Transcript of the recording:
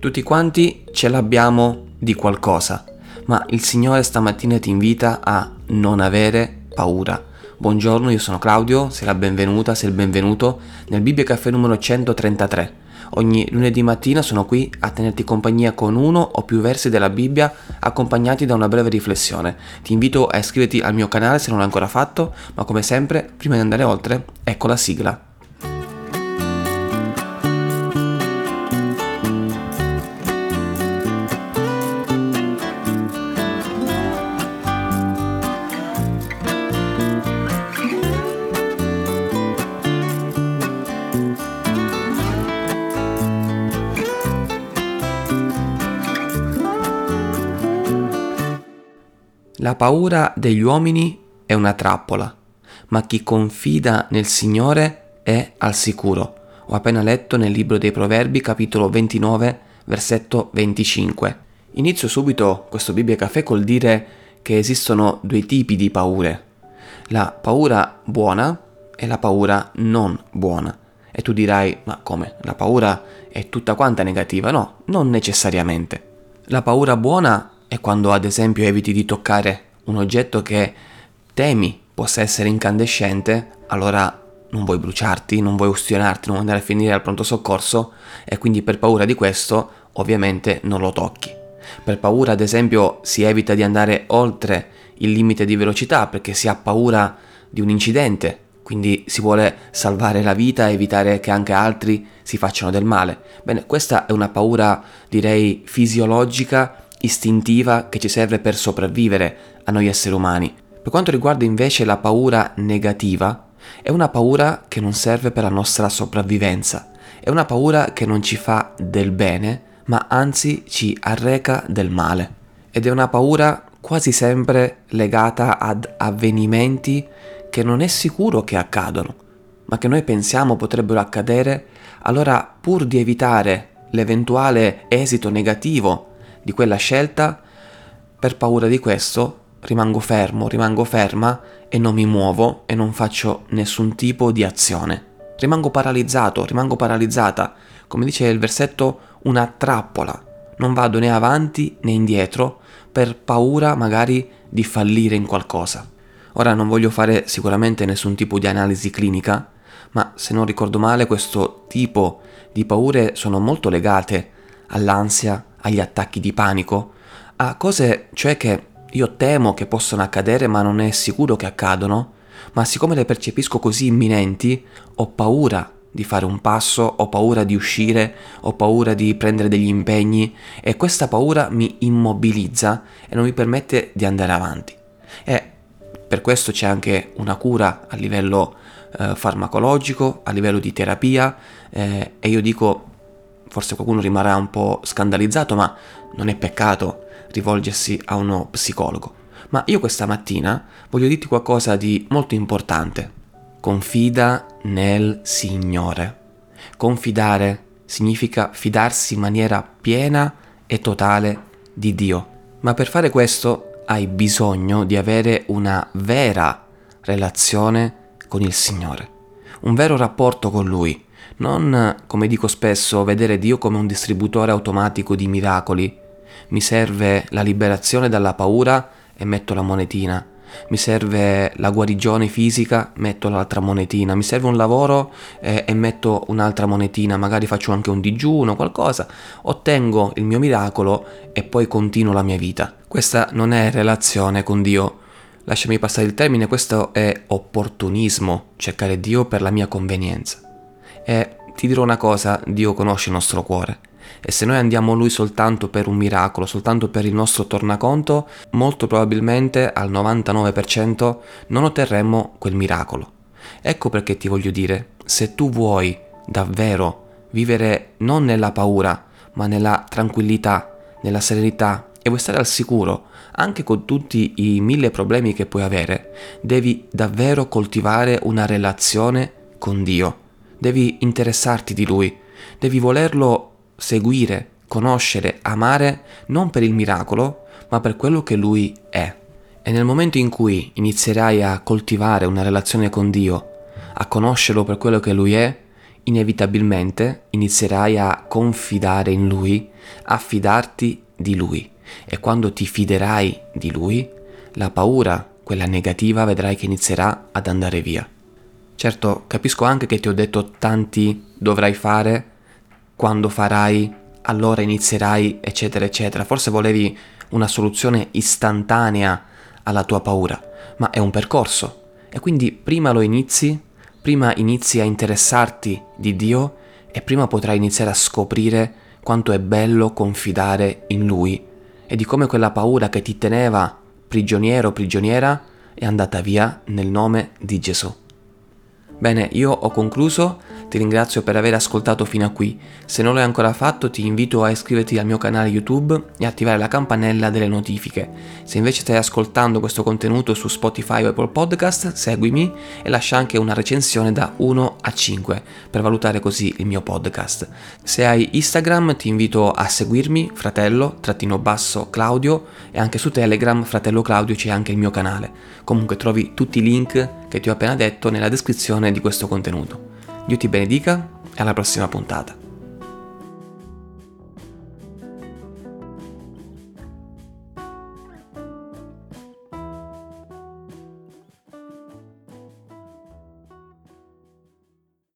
Tutti quanti ce l'abbiamo di qualcosa, ma il Signore stamattina ti invita a non avere paura. Buongiorno, io sono Claudio, sei la benvenuta, sei il benvenuto nel Bibbia Caffè numero 133. Ogni lunedì mattina sono qui a tenerti compagnia con uno o più versi della Bibbia accompagnati da una breve riflessione. Ti invito a iscriverti al mio canale se non l'hai ancora fatto, ma come sempre, prima di andare oltre, ecco la sigla. La paura degli uomini è una trappola, ma chi confida nel Signore è al sicuro. Ho appena letto nel libro dei Proverbi, capitolo 29, versetto 25. Inizio subito questo Bibbia Caffè col dire che esistono due tipi di paure. La paura buona e la paura non buona. E tu dirai, ma come? La paura è tutta quanta negativa? No, non necessariamente. La paura buona è quando ad esempio eviti di toccare un oggetto che temi possa essere incandescente, allora non vuoi bruciarti, non vuoi ustionarti, non vuoi andare a finire al pronto soccorso e quindi per paura di questo ovviamente non lo tocchi. Per paura ad esempio si evita di andare oltre il limite di velocità perché si ha paura di un incidente, quindi si vuole salvare la vita e evitare che anche altri si facciano del male. Bene, questa è una paura direi fisiologica istintiva che ci serve per sopravvivere a noi esseri umani. Per quanto riguarda invece la paura negativa, è una paura che non serve per la nostra sopravvivenza, è una paura che non ci fa del bene, ma anzi ci arreca del male. Ed è una paura quasi sempre legata ad avvenimenti che non è sicuro che accadono, ma che noi pensiamo potrebbero accadere, allora pur di evitare l'eventuale esito negativo di quella scelta, per paura di questo rimango fermo, rimango ferma e non mi muovo e non faccio nessun tipo di azione. Rimango paralizzato, rimango paralizzata, come dice il versetto, una trappola. Non vado né avanti né indietro per paura magari di fallire in qualcosa. Ora non voglio fare sicuramente nessun tipo di analisi clinica, ma se non ricordo male questo tipo di paure sono molto legate all'ansia, agli attacchi di panico, a cose cioè che io temo che possano accadere ma non è sicuro che accadono, ma siccome le percepisco così imminenti, ho paura di fare un passo, ho paura di uscire, ho paura di prendere degli impegni e questa paura mi immobilizza e non mi permette di andare avanti. E per questo c'è anche una cura a livello eh, farmacologico, a livello di terapia eh, e io dico forse qualcuno rimarrà un po' scandalizzato, ma non è peccato rivolgersi a uno psicologo. Ma io questa mattina voglio dirti qualcosa di molto importante. Confida nel Signore. Confidare significa fidarsi in maniera piena e totale di Dio. Ma per fare questo hai bisogno di avere una vera relazione con il Signore, un vero rapporto con Lui non, come dico spesso, vedere Dio come un distributore automatico di miracoli. Mi serve la liberazione dalla paura e metto la monetina. Mi serve la guarigione fisica, metto l'altra monetina. Mi serve un lavoro eh, e metto un'altra monetina. Magari faccio anche un digiuno, qualcosa. Ottengo il mio miracolo e poi continuo la mia vita. Questa non è relazione con Dio. Lasciami passare il termine, questo è opportunismo, cercare Dio per la mia convenienza. E ti dirò una cosa, Dio conosce il nostro cuore. E se noi andiamo a Lui soltanto per un miracolo, soltanto per il nostro tornaconto, molto probabilmente al 99% non otterremo quel miracolo. Ecco perché ti voglio dire, se tu vuoi davvero vivere non nella paura, ma nella tranquillità, nella serenità e vuoi stare al sicuro, anche con tutti i mille problemi che puoi avere, devi davvero coltivare una relazione con Dio devi interessarti di lui, devi volerlo seguire, conoscere, amare non per il miracolo, ma per quello che lui è. E nel momento in cui inizierai a coltivare una relazione con Dio, a conoscerlo per quello che lui è, inevitabilmente inizierai a confidare in Lui, a fidarti di Lui. E quando ti fiderai di Lui, la paura, quella negativa, vedrai che inizierà ad andare via. Certo, capisco anche che ti ho detto tanti dovrai fare, quando farai, allora inizierai, eccetera, eccetera. Forse volevi una soluzione istantanea alla tua paura, ma è un percorso. E quindi prima lo inizi, prima inizi a interessarti di Dio e prima potrai iniziare a scoprire quanto è bello confidare in Lui e di come quella paura che ti teneva prigioniero o prigioniera è andata via nel nome di Gesù. Bene, io ho concluso ti ringrazio per aver ascoltato fino a qui. Se non l'hai ancora fatto ti invito a iscriverti al mio canale YouTube e attivare la campanella delle notifiche. Se invece stai ascoltando questo contenuto su Spotify o Apple Podcast, seguimi e lascia anche una recensione da 1 a 5 per valutare così il mio podcast. Se hai Instagram ti invito a seguirmi, fratello, trattino basso Claudio e anche su Telegram, fratello Claudio, c'è anche il mio canale. Comunque trovi tutti i link che ti ho appena detto nella descrizione di questo contenuto. Dio ti benedica e alla prossima puntata.